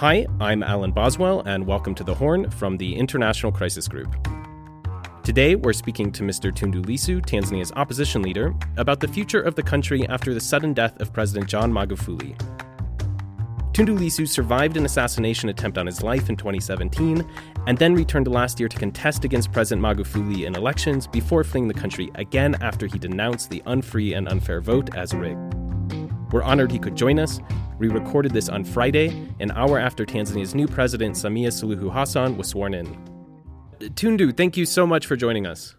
Hi, I'm Alan Boswell, and welcome to The Horn from the International Crisis Group. Today, we're speaking to Mr. Tundu Lissu, Tanzania's opposition leader, about the future of the country after the sudden death of President John Magufuli. Tundu Lissu survived an assassination attempt on his life in 2017 and then returned last year to contest against President Magufuli in elections before fleeing the country again after he denounced the unfree and unfair vote as rigged. We're honored he could join us. We recorded this on Friday, an hour after Tanzania's new president, Samia Suluhu Hassan, was sworn in. Tundu, thank you so much for joining us.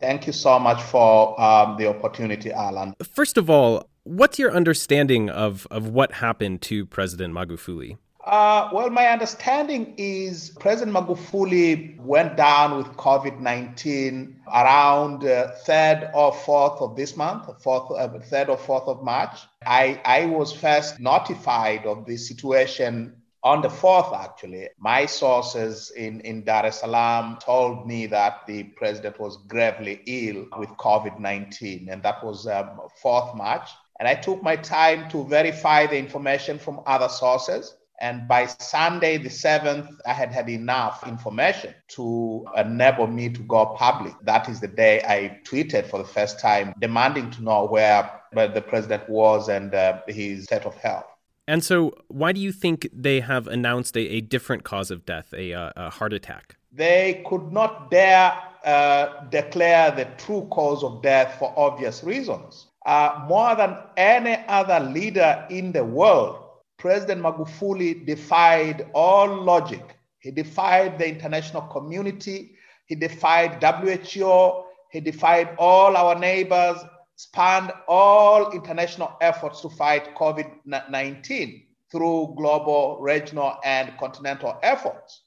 Thank you so much for um, the opportunity, Alan. First of all, what's your understanding of, of what happened to President Magufuli? Uh, well, my understanding is President Magufuli went down with COVID 19 around uh, 3rd or 4th of this month, 4th, uh, 3rd or 4th of March. I, I was first notified of the situation on the 4th, actually. My sources in, in Dar es Salaam told me that the president was gravely ill with COVID 19, and that was um, 4th March. And I took my time to verify the information from other sources. And by Sunday, the 7th, I had had enough information to enable me to go public. That is the day I tweeted for the first time, demanding to know where, where the president was and uh, his state of health. And so, why do you think they have announced a, a different cause of death, a, uh, a heart attack? They could not dare uh, declare the true cause of death for obvious reasons. Uh, more than any other leader in the world, President Magufuli defied all logic. He defied the international community. He defied WHO. He defied all our neighbors, spanned all international efforts to fight COVID 19 through global, regional, and continental efforts.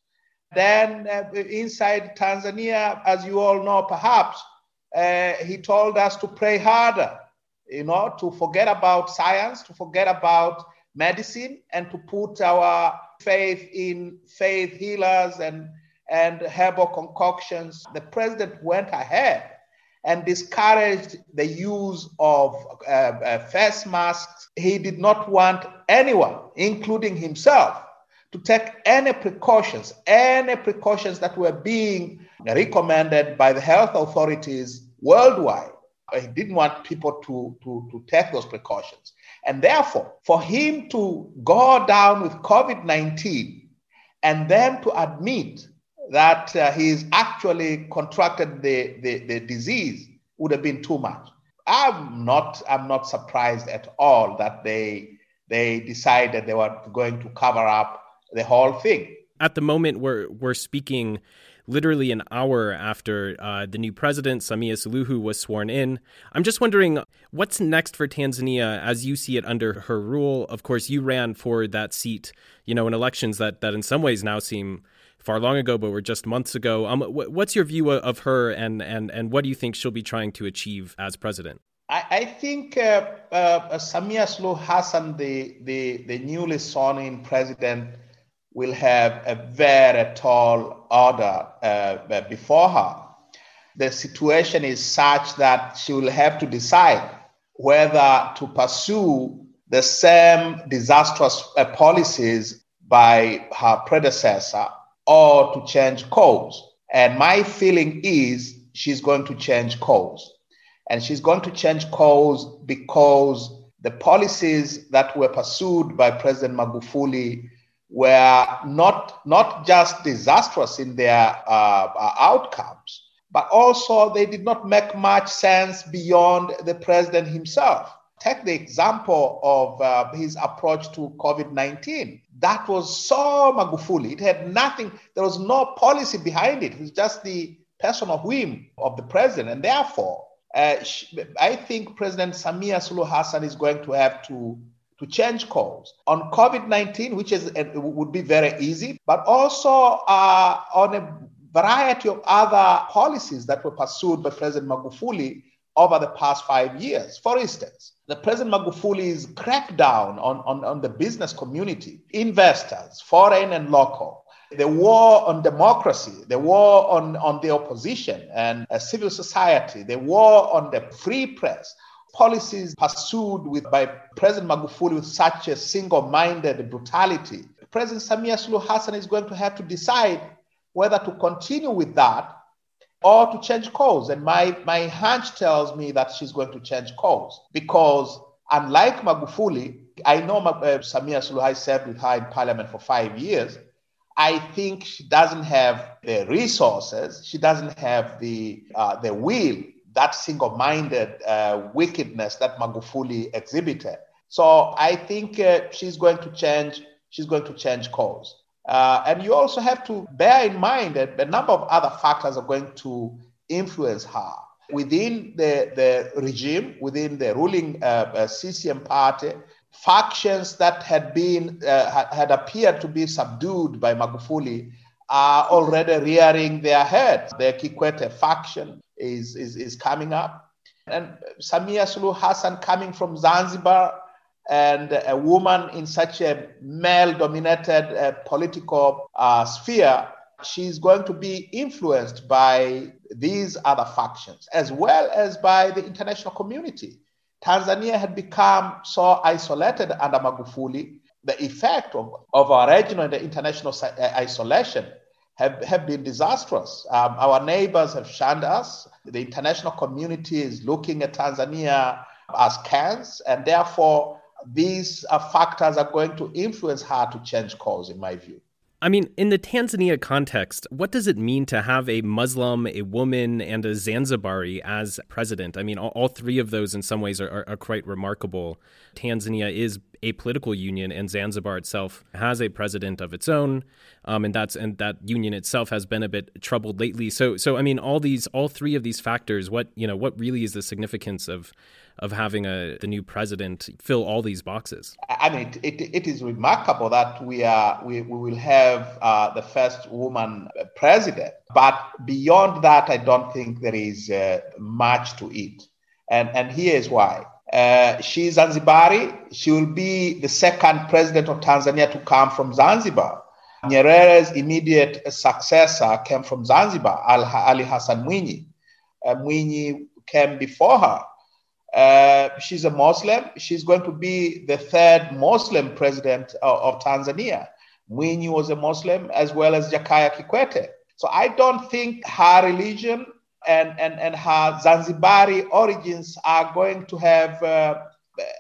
Then, uh, inside Tanzania, as you all know, perhaps, uh, he told us to pray harder, you know, to forget about science, to forget about medicine and to put our faith in faith healers and, and herbal concoctions. The president went ahead and discouraged the use of uh, uh, face masks. He did not want anyone, including himself, to take any precautions, any precautions that were being recommended by the health authorities worldwide. He didn't want people to, to, to take those precautions. And therefore, for him to go down with COVID 19 and then to admit that uh, he's actually contracted the, the, the disease would have been too much. I'm not, I'm not surprised at all that they, they decided they were going to cover up the whole thing. At the moment, we're, we're speaking literally an hour after uh, the new president, Samia Suluhu, was sworn in. I'm just wondering what's next for Tanzania as you see it under her rule. Of course, you ran for that seat, you know, in elections that, that in some ways now seem far long ago, but were just months ago. Um, what's your view of her, and, and, and what do you think she'll be trying to achieve as president? I, think uh, uh, Samia Suluhu Hassan, the, the, the newly sworn in president, will have a very tall order uh, before her. The situation is such that she will have to decide whether to pursue the same disastrous uh, policies by her predecessor or to change course. And my feeling is she's going to change course. And she's going to change course because the policies that were pursued by President Magufuli were not, not just disastrous in their uh, uh, outcomes, but also they did not make much sense beyond the president himself. Take the example of uh, his approach to COVID 19. That was so Magufuli. It had nothing, there was no policy behind it. It was just the personal whim of the president. And therefore, uh, I think President Samia Suluhu Hassan is going to have to to change course on COVID 19, which is, would be very easy, but also uh, on a variety of other policies that were pursued by President Magufuli over the past five years. For instance, the President Magufuli's crackdown on, on, on the business community, investors, foreign and local, the war on democracy, the war on, on the opposition and uh, civil society, the war on the free press, policies pursued with by President Magufuli with such a single-minded brutality President Samia Suluhu Hassan is going to have to decide whether to continue with that or to change course. And my, my hunch tells me that she's going to change course because unlike Magufuli, I know uh, Samia Suluhu served with her in parliament for five years. I think she doesn't have the resources, she doesn't have the, uh, the will, that single minded uh, wickedness that Magufuli exhibited. So I think uh, she's going to change. She's going to change course. Uh, and you also have to bear in mind that a number of other factors are going to influence her within the, the regime, within the ruling uh, uh CCM party. Factions that had been uh, had appeared to be subdued by Magufuli are already rearing their heads. The Kikwete faction is, is, is coming up. And Samia Suluhu Hassan coming from Zanzibar and a woman in such a male dominated uh, political uh, sphere, she's going to be influenced by these other factions as well as by the international community. Tanzania had become so isolated under Magufuli. The effect of, of our regional and international uh, isolation have, have been disastrous. Um, our neighbors have shunned us. The international community is looking at Tanzania as cans, and therefore these uh, factors are going to influence her to change course, in my view. I mean, in the Tanzania context, what does it mean to have a Muslim, a woman, and a Zanzibari as president? I mean, all, all three of those in some ways are, are, are, quite remarkable. Tanzania is a political union, and Zanzibar itself has a president of its own, um, and that's and that union itself has been a bit troubled lately. So, so I mean, all these, all three of these factors, what you know, what really is the significance of of having a the new president fill all these boxes. I mean, it, it, it is remarkable that we are we, we will have uh, the first woman president, but beyond that, I don't think there is uh, much to it, and and here is why. Uh, is Zanzibari. She will be the second president of Tanzania to come from Zanzibar. Nyerere's immediate successor came from Zanzibar, Ali Hassan Mwinyi. Uh, Mwinyi came before her. Uh, she's a Muslim. She's going to be the third Muslim president of, of Tanzania. Mwinyi was a Muslim as well as Jakaya Kikwete. So I don't think her religion and, and, and her Zanzibari origins are going to have uh,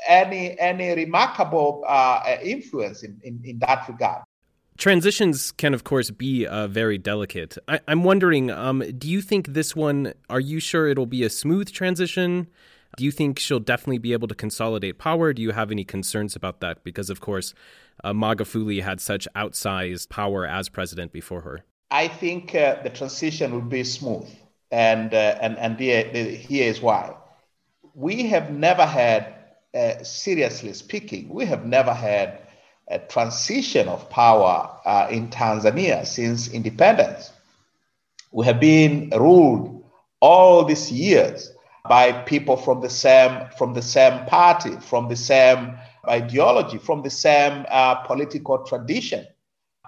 any, any remarkable uh, influence in, in, in that regard. Transitions can, of course, be uh, very delicate. I, am wondering, um, do you think this one, are you sure it'll be a smooth transition? Do you think she'll definitely be able to consolidate power? Do you have any concerns about that? Because, of course, uh, Magufuli had such outsized power as president before her. I think uh, the transition will be smooth, and uh, and and here is why. We have never had, uh, seriously speaking, we have never had a transition of power uh, in Tanzania since independence. We have been ruled all these years by people from the same from the same party, from the same ideology, from the same uh, political tradition.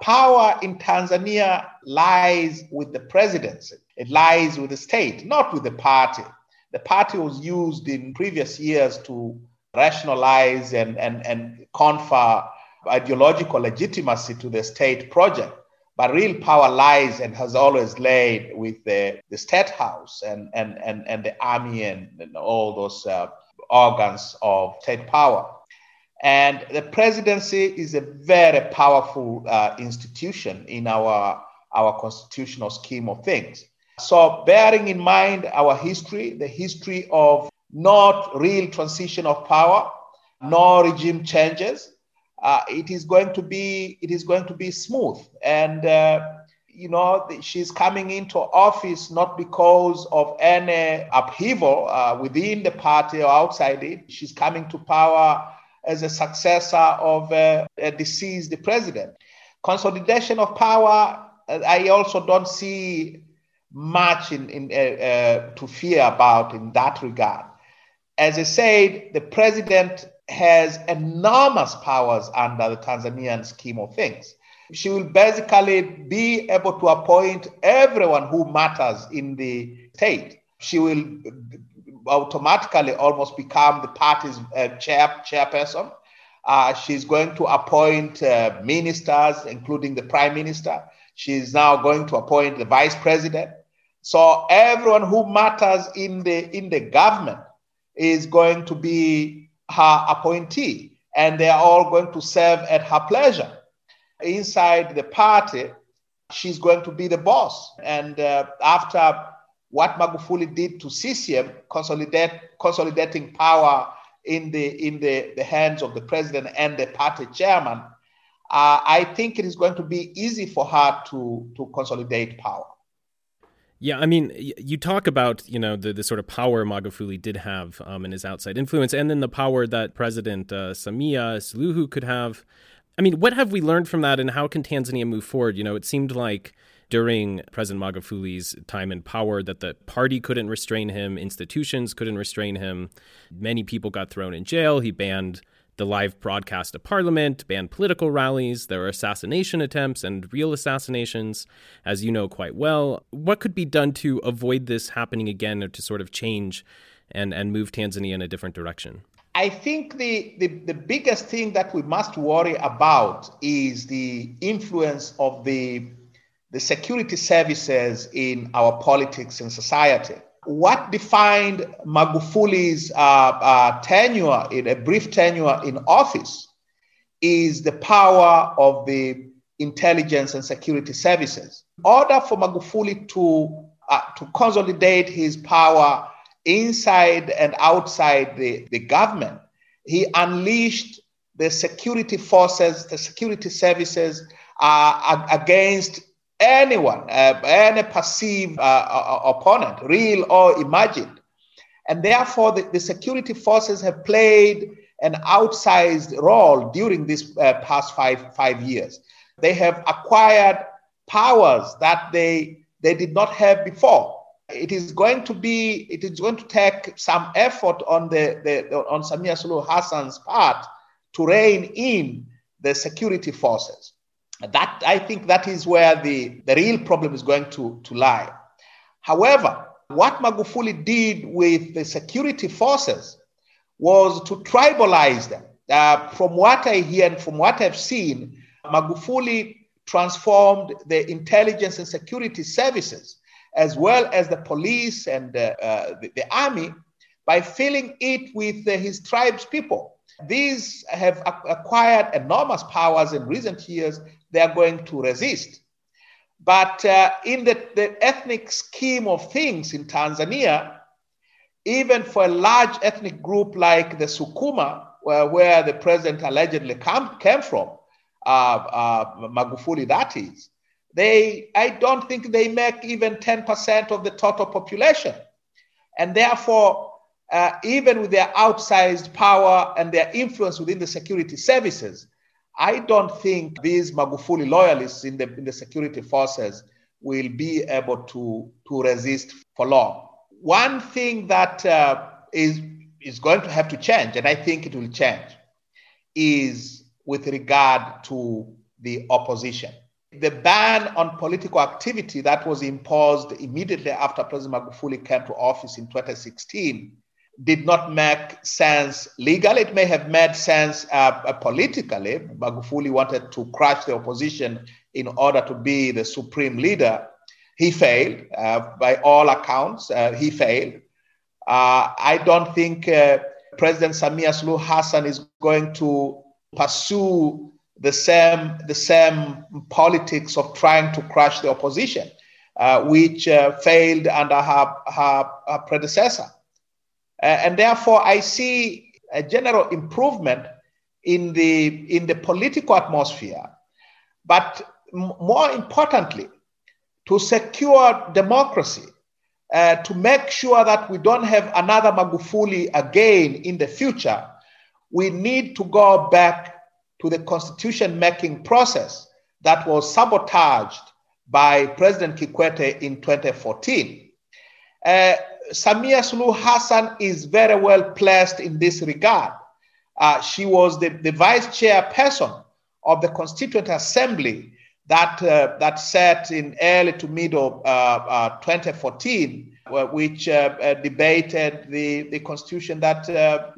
Power in Tanzania lies with the presidency. It lies with the state, not with the party. The party was used in previous years to rationalize and, and, and confer ideological legitimacy to the state project. But real power lies and has always laid with the, the state house and, and, and, and the army and, and all those uh, organs of state power. And the presidency is a very powerful uh, institution in our, our constitutional scheme of things. So, bearing in mind our history, the history of not real transition of power, no regime changes, uh, it is going to be it is going to be smooth. And uh, you know she's coming into office not because of any upheaval uh, within the party or outside it. She's coming to power as a successor of uh, a deceased president. Consolidation of power i also don't see much in, in uh, uh, to fear about in that regard. As i said the president has enormous powers under the Tanzanian scheme of things. She will basically be able to appoint everyone who matters in the state. She will automatically almost become the party's uh, chair, chairperson. Uh, she's going to appoint uh, ministers, including the prime minister. She's now going to appoint the vice president. So everyone who matters in the in the government is going to be her appointee, and they are all going to serve at her pleasure. Inside the party, she's going to be the boss. And uh, after what Magufuli did to CCM, consolidate, consolidating power in the in the, the hands of the president and the party chairman, uh, I think it is going to be easy for her to to consolidate power. Yeah, I mean, you talk about you know the, the sort of power Magufuli did have um, in his outside influence, and then the power that President uh, Samia Suluhu could have. I mean, what have we learned from that, and how can Tanzania move forward? You know, it seemed like during President Magufuli's time in power that the party couldn't restrain him, institutions couldn't restrain him. Many people got thrown in jail. He banned the live broadcast of parliament, banned political rallies, there were assassination attempts and real assassinations, as you know quite well. What could be done to avoid this happening again or to sort of change and, and move Tanzania in a different direction? I think the, the, the biggest thing that we must worry about is the influence of the, the security services in our politics and society what defined Magufuli's uh, uh, tenure, in a brief tenure in office, is the power of the intelligence and security services. In order for Magufuli to, uh, to consolidate his power inside and outside the, the government, he unleashed the security forces, the security services uh, against anyone, uh, any perceived uh, uh, opponent, real or imagined. And therefore, the, the, security forces have played an outsized role during these uh, past five, five years. They have acquired powers that they, they did not have before. It is going to be, it is going to take some effort on the, the on Samia Suluhu Hassan's part to rein in the security forces. That I think that is where the, the real problem is going to, to lie. However, what Magufuli did with the security forces was to tribalize them. Uh, from what I hear and from what I've seen, Magufuli transformed the intelligence and security services as well as the police and uh, uh, the, the, army by filling it with uh, his tribe's people. These have acquired enormous powers in recent years they are going to resist. But uh, in the, the ethnic scheme of things in Tanzania, even for a large ethnic group like the Sukuma, where, where the president allegedly come, came from, uh, uh, Magufuli, that is, they, I don't think they make even 10% of the total population. And therefore, uh, even with their outsized power and their influence within the security services, I don't think these Magufuli loyalists in the, in the security forces will be able to, to resist for long. One thing that uh, is is going to have to change, and I think it will change, is with regard to the opposition. The ban on political activity that was imposed immediately after President Magufuli came to office in 2016 did not make sense legally. It may have made sense uh, uh, politically. Magufuli wanted to crush the opposition in order to be the supreme leader. He failed. Uh, by all accounts, uh, he failed. Uh, I don't think uh, President Samia Suluhu Hassan is going to pursue the same, the same politics of trying to crush the opposition, which failed under her, her, her predecessor. Uh, and therefore, I see a general improvement in the, in the political atmosphere. But m- more importantly, to secure democracy, uh, to make sure that we don't have another Magufuli again in the future, we need to go back to the constitution making process that was sabotaged by President Kikwete in 2014. Uh, Samia Suluhu Hassan is very well placed in this regard. Uh, she was the, the vice chairperson of the Constituent Assembly that, uh, that sat in early to mid of uh, uh 2014, which uh, uh, debated the, the constitution that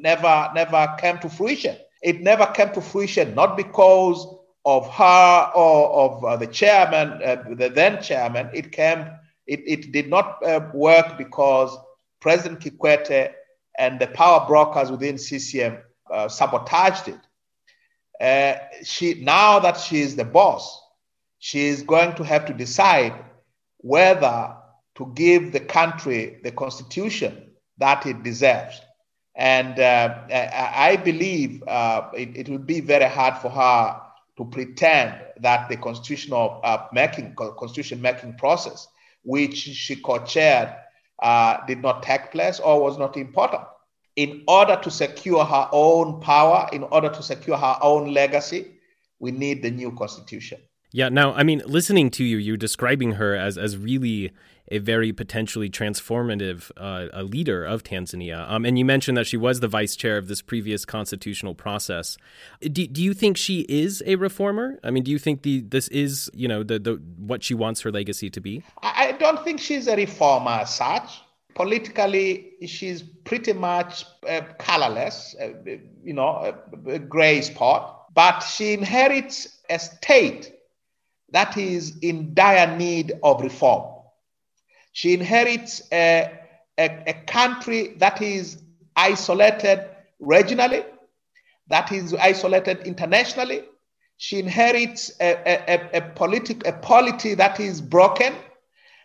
never, never came to fruition. It never came to fruition, not because of her or of uh, the chairman, uh, the then chairman. It came, it, it did not uh, work because President Kikwete and the power brokers within CCM uh, sabotaged it. Uh, she now that she is the boss, she is going to have to decide whether to give the country the constitution that it deserves. And uh, I believe uh, it, it will be very hard for her to pretend that the constitutional uh, making constitution making process, which she co-chaired, uh, did not take place or was not important. In order to secure her own power, in order to secure her own legacy, we need the new constitution. Yeah. Now, I mean, listening to you, you're describing her as as really a very potentially transformative uh, a leader of Tanzania. Um, and you mentioned that she was the vice chair of this previous constitutional process. Do, do you think she is a reformer? I mean, do you think the this is you know the, the what she wants her legacy to be? I don't think she's a reformer as such. Politically, she's pretty much uh, colorless, uh, you know, a, a gray spot. But she inherits a state that is in dire need of reform. She inherits a, a, a country that is isolated regionally, that is isolated internationally. She inherits a, a, a, politic, a polity that is broken,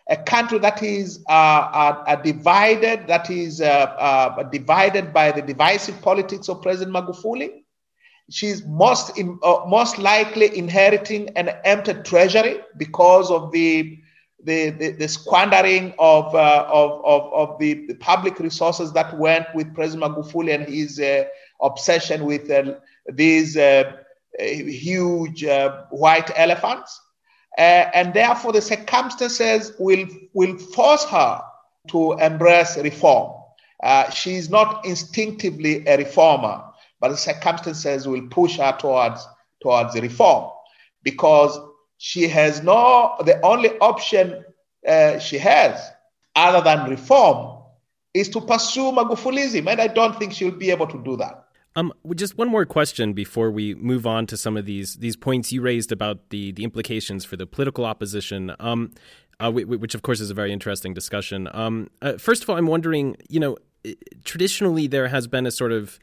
a country that is uh, uh, uh, divided, that is uh, uh, divided by the divisive politics of President Magufuli. She's most, in, uh, most likely inheriting an empty treasury because of the the, the, the squandering of, uh, of, of, of the, the, public resources that went with President Magufuli and his uh, obsession with uh, these uh, huge uh, white elephants. And therefore, the circumstances will, will force her to embrace reform. she's not instinctively a reformer, but the circumstances will push her towards, towards reform because she has no, the only option uh, she has other than reform is to pursue Magufulism. And I don't think she'll be able to do that. Um, just one more question before we move on to some of these these points you raised about the the implications for the political opposition. Um, uh, which of course is a very interesting discussion. Um, uh, first of all, I'm wondering, you know, traditionally there has been a sort of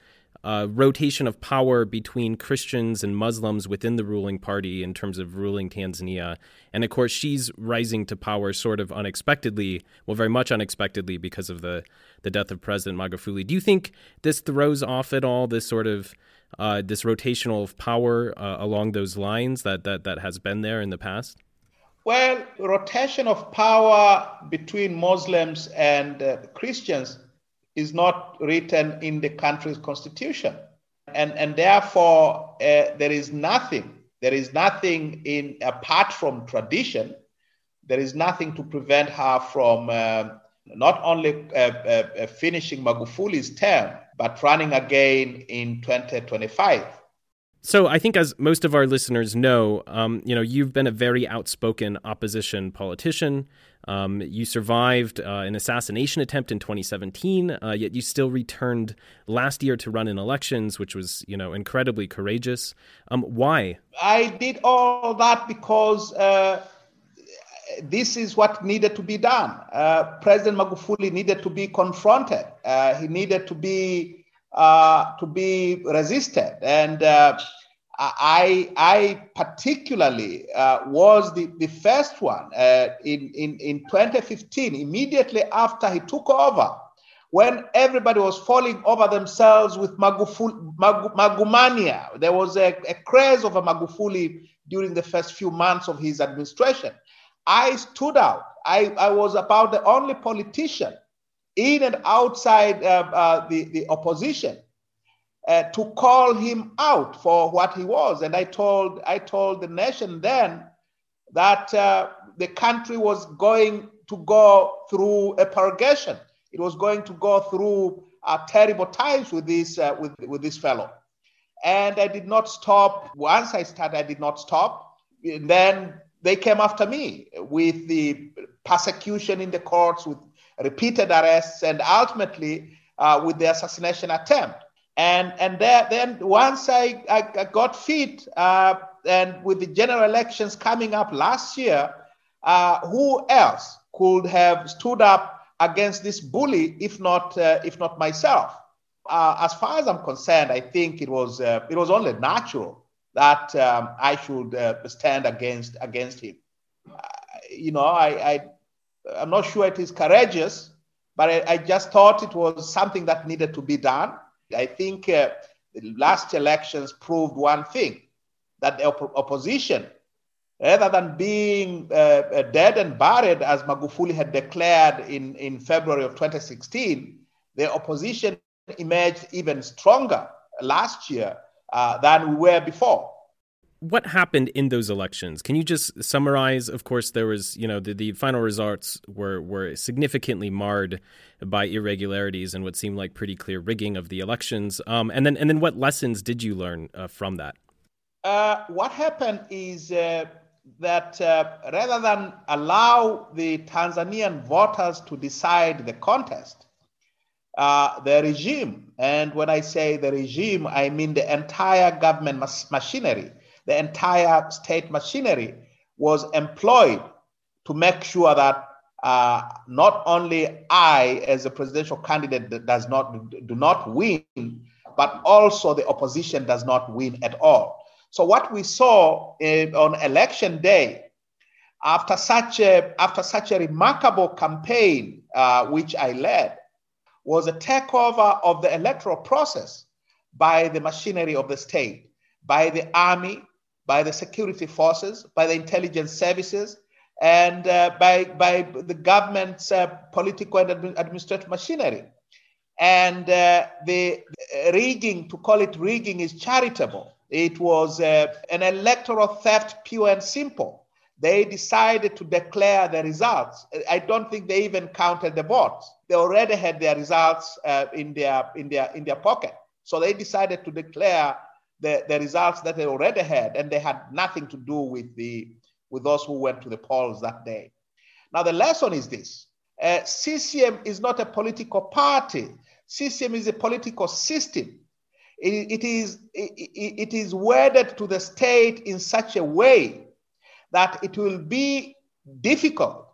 uh, rotation of power between Christians and Muslims within the ruling party in terms of ruling Tanzania. And of course, she's rising to power sort of unexpectedly, well, very much unexpectedly because of the, the death of President Magufuli. Do you think this throws off at all this sort of uh, this rotational of power uh, along those lines that, that, that has been there in the past? Well, rotation of power between Muslims and uh, Christians is not written in the country's constitution. And, and therefore, uh, there is nothing, there is nothing in, apart from tradition, there is nothing to prevent her from uh, not only uh, uh, uh finishing Magufuli's term, but running again in 2025. So I think, as most of our listeners know, um, you know, you've been a very outspoken opposition politician. Um, you survived uh, an assassination attempt in 2017, uh, yet you still returned last year to run in elections, which was, you know, incredibly courageous. Um, why? I did all that because uh, this is what needed to be done. Uh, President Magufuli needed to be confronted. Uh, he needed to be uh, to be resisted, and I, I particularly uh, was the, the first one uh, in, in, in 2015, immediately after he took over, when everybody was falling over themselves with Magumania. There was a, a craze over Magufuli during the first few months of his administration. I stood out. I, I was about the only politician in and outside uh, uh the, the opposition uh, to call him out for what he was. And I told, I told the nation then that uh, the country was going to go through a purgation. It was going to go through uh, terrible times with this, uh, with, with this fellow. And I did not stop. Once I started, I did not stop. And then they came after me with the persecution in the courts, with repeated arrests, and ultimately uh, with the assassination attempt. And, and there, then once I, I, got fit, uh, and with the general elections coming up last year, uh, who else could have stood up against this bully if not, uh, if not myself? Uh, as far as I'm concerned, I think it was, uh, it was only natural that um, I should uh, stand against, against him. you know, I, I, I'm not sure it is courageous, but I, I, just thought it was something that needed to be done. I think uh, the last elections proved one thing that the op- opposition, rather than being uh, uh, dead and buried as Magufuli had declared in, in February of 2016, the opposition emerged even stronger last year uh, than we were before what happened in those elections? Can you just summarize? Of course, there was, you know, the, the final results were, were significantly marred by irregularities and what seemed like pretty clear rigging of the elections. Um, and then, and then, what lessons did you learn uh, from that? Uh, what happened is uh, that uh, rather than allow the Tanzanian voters to decide the contest, uh, the regime, and when I say the regime, I mean the entire government machinery the entire state machinery was employed to make sure that uh, not only I, as a presidential candidate, does not do not win, but also the opposition does not win at all. So what we saw in, on election day, after such a after such a remarkable campaign, uh, which I led, was a takeover of the electoral process by the machinery of the state, by the army, by the security forces, by the intelligence services, and uh, by, by the government's uh, political and administrative machinery. And uh, the rigging, to call it rigging, is charitable. It was uh, an electoral theft, pure and simple. They decided to declare the results. I don't think they even counted the votes. They already had their results uh, in, their, in, their, in their pocket. So they decided to declare the, the results that they already had, and they had nothing to do with, the, with those who went to the polls that day. Now, the lesson is this uh, CCM is not a political party, CCM is a political system. it, it is, it, it is wedded to the state in such a way that it will be difficult,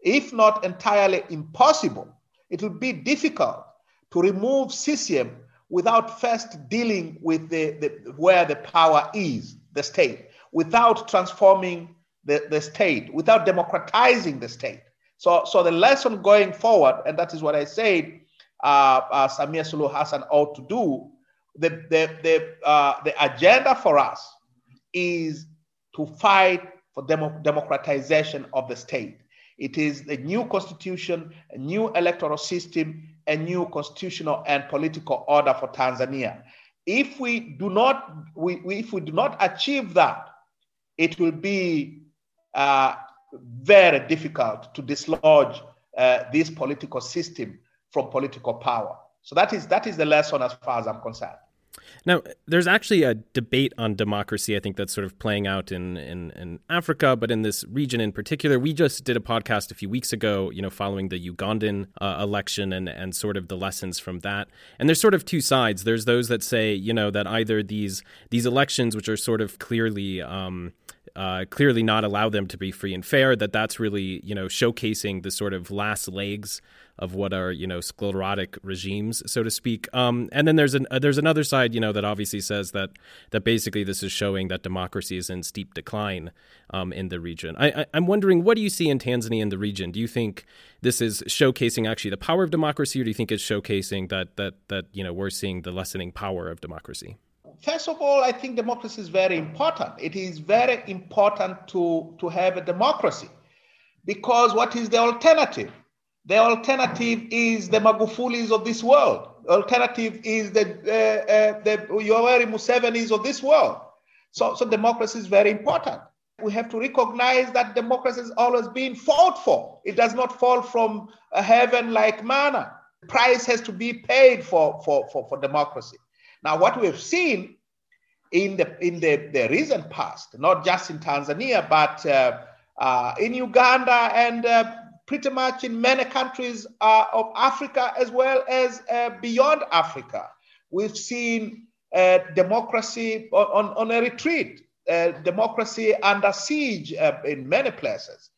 if not entirely impossible, it will be difficult to remove CCM without first dealing with the, the, where the power is, the state, without transforming the, the state, without democratizing the state. So, so the lesson going forward, and that is what I said, uh, uh, Samia Suluhu Hassan ought to do. The, the, the, uh, the agenda for us is to fight for demo- democratization of the state. It is a new constitution, a new electoral system, a new constitutional and political order for Tanzania. If we do not, we, if we do not achieve that, it will be uh, very difficult to dislodge uh, this political system from political power. So that is that is the lesson as far as I'm concerned. Now, there's actually a debate on democracy, I think, that's sort of playing out in, in, in, Africa, but in this region in particular. We just did a podcast a few weeks ago, you know, following the Ugandan uh, election and, and sort of the lessons from that. And there's sort of two sides. There's those that say, you know, that either these these elections, which are sort of clearly um, uh, clearly not allow them to be free and fair, that that's really, you know, showcasing the sort of last legs of what are you know sclerotic regimes, so to speak. Um, and then there's an uh, there's another side, you know, that obviously says that that basically this is showing that democracy is in steep decline um, in the region. I, I'm wondering, what do you see in Tanzania in the region? Do you think this is showcasing actually the power of democracy, or do you think it's showcasing that that that you know we're seeing the lessening power of democracy? First of all, I think democracy is very important. It is very important to, to have a democracy because what is the alternative? The alternative is the Magufulis of this world. The alternative is the, uh, uh, the Yoweri Museveni's of this world. So, so democracy is very important. We have to recognize that democracy is always being fought for. It does not fall from heaven like manna. Price has to be paid for, for, for, for democracy. Now, what we've seen in the in the, the recent past, not just in Tanzania, but uh, uh, in Uganda and uh, pretty much in many countries uh, of Africa as well as uh, beyond Africa. we've seen uh, democracy on, on a retreat, uh, democracy under siege uh, in many places.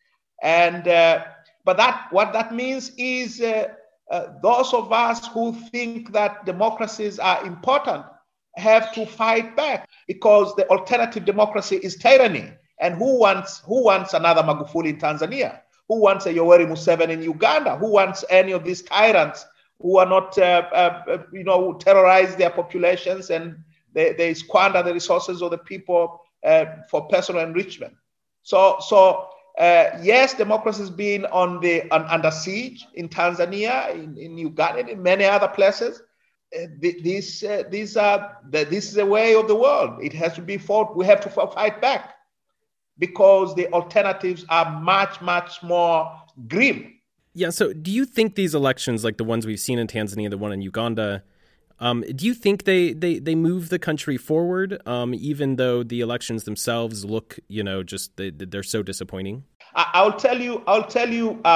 And uh, but that what that means is those of us who think that democracies are important have to fight back because the alternative democracy is tyranny. And who wants who wants another Magufuli in Tanzania? Who wants a Yoweri Museveni in Uganda? Who wants any of these tyrants who are not, uh, uh, uh, you know, terrorize their populations and they, they squander the resources of the people uh, for personal enrichment? So, so uh, yes, democracy has been on the on, under siege in Tanzania, in, in Uganda, in many other places. Uh, these, these are the, this is the way of the world. It has to be fought. We have to fight back because the alternatives are much, much more grim. Yeah. So, do you think these elections, like the ones we've seen in Tanzania, the one in Uganda, um, do you think they, they, they move the country forward, um, even though the elections themselves look, you know, just they, they're so disappointing? I'll tell you. I'll tell you uh,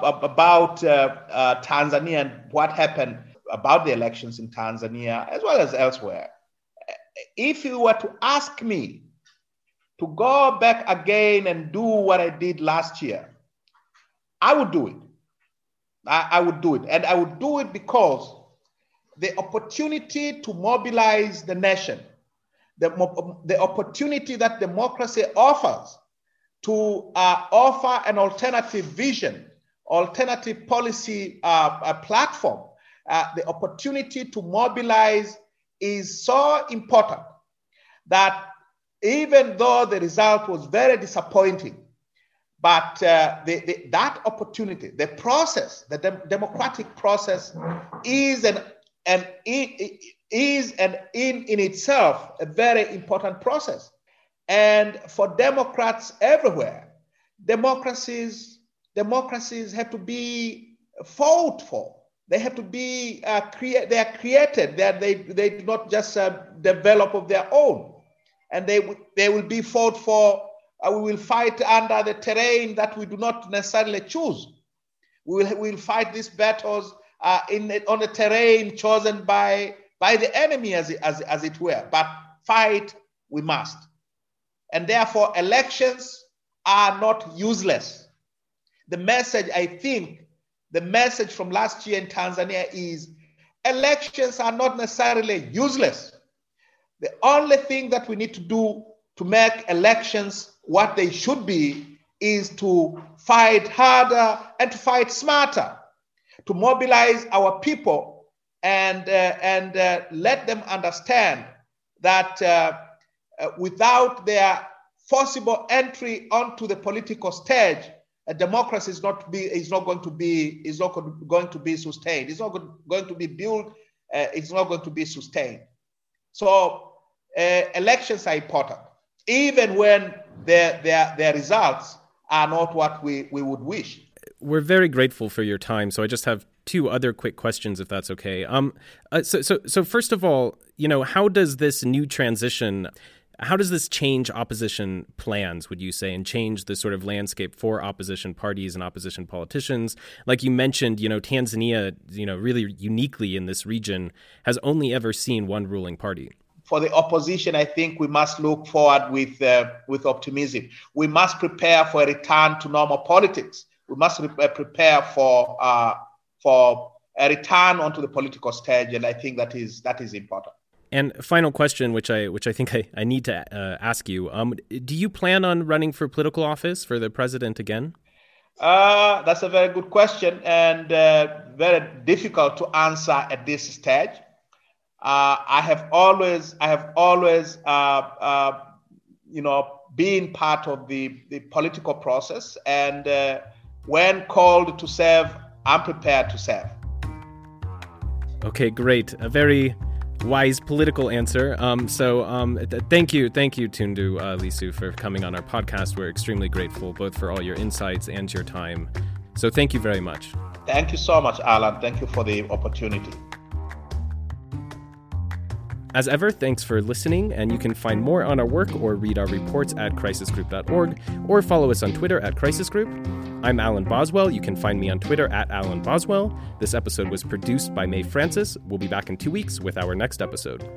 uh, about uh, uh, Tanzania and what happened about the elections in Tanzania as well as elsewhere. If you were to ask me to go back again and do what I did last year, I would do it. I, I, would do it. And I would do it because the opportunity to mobilize the nation, the, the opportunity that democracy offers to uh, offer an alternative vision, alternative policy uh, platform, uh, the opportunity to mobilize is so important that even though the result was very disappointing, but uh, the, the, that opportunity, the process, the de- democratic process, is an, an is and in in itself a very important process. And for Democrats everywhere, democracies democracies have to be fought for. They have to be uh. They are created. They are, they they do not just uh, develop of their own and they, they will be fought for. Uh, we will fight under the terrain that we do not necessarily choose. We will we'll fight these battles uh, in, on the terrain chosen by, by the enemy, as, as, as it were. But fight we must. And therefore, elections are not useless. The message, I think, the message from last year in Tanzania is elections are not necessarily useless. The only thing that we need to do to make elections what they should be is to fight harder and to fight smarter, to mobilize our people and, uh, and uh, let them understand that uh, uh without their forcible entry onto the political stage, democracy is not be is not going to be is not going to be sustained. It's not going to be built. Uh, it's not going to be sustained. So uh, elections are important, even when their, their, their results are not what we, we would wish. We're very grateful for your time. So I just have two other quick questions, if that's okay. Um, uh, so, so, so first of all, you know, how does this new transition? How does this change opposition plans, would you say, and change the sort of landscape for opposition parties and opposition politicians? Like you mentioned, you know, Tanzania, you know, really uniquely in this region has only ever seen one ruling party for the opposition, I think we must look forward with, uh, with optimism. We must prepare for a return to normal politics. We must re- uh, prepare for, uh, for a return onto the political stage, and I think that is, that is important. And final question, which I which I think I, I need to uh, ask you: um, Do you plan on running for political office for the president again? Uh, that's a very good question and uh, very difficult to answer at this stage. Uh, I have always, I have always, uh, uh, you know, been part of the, the political process. And uh, when called to serve, I'm prepared to serve. Okay, great. A very wise political answer. Um, so um, th- thank you, thank you, Tundu uh, Lissu, for coming on our podcast. We're extremely grateful both for all your insights and your time. So thank you very much. Thank you so much, Alan. Thank you for the opportunity. As ever, thanks for listening, and you can find more on our work or read our reports at crisisgroup.org or follow us on Twitter at crisisgroup. I'm Alan Boswell. You can find me on Twitter at Alan Boswell. This episode was produced by Mae Francis. We'll be back in two weeks with our next episode.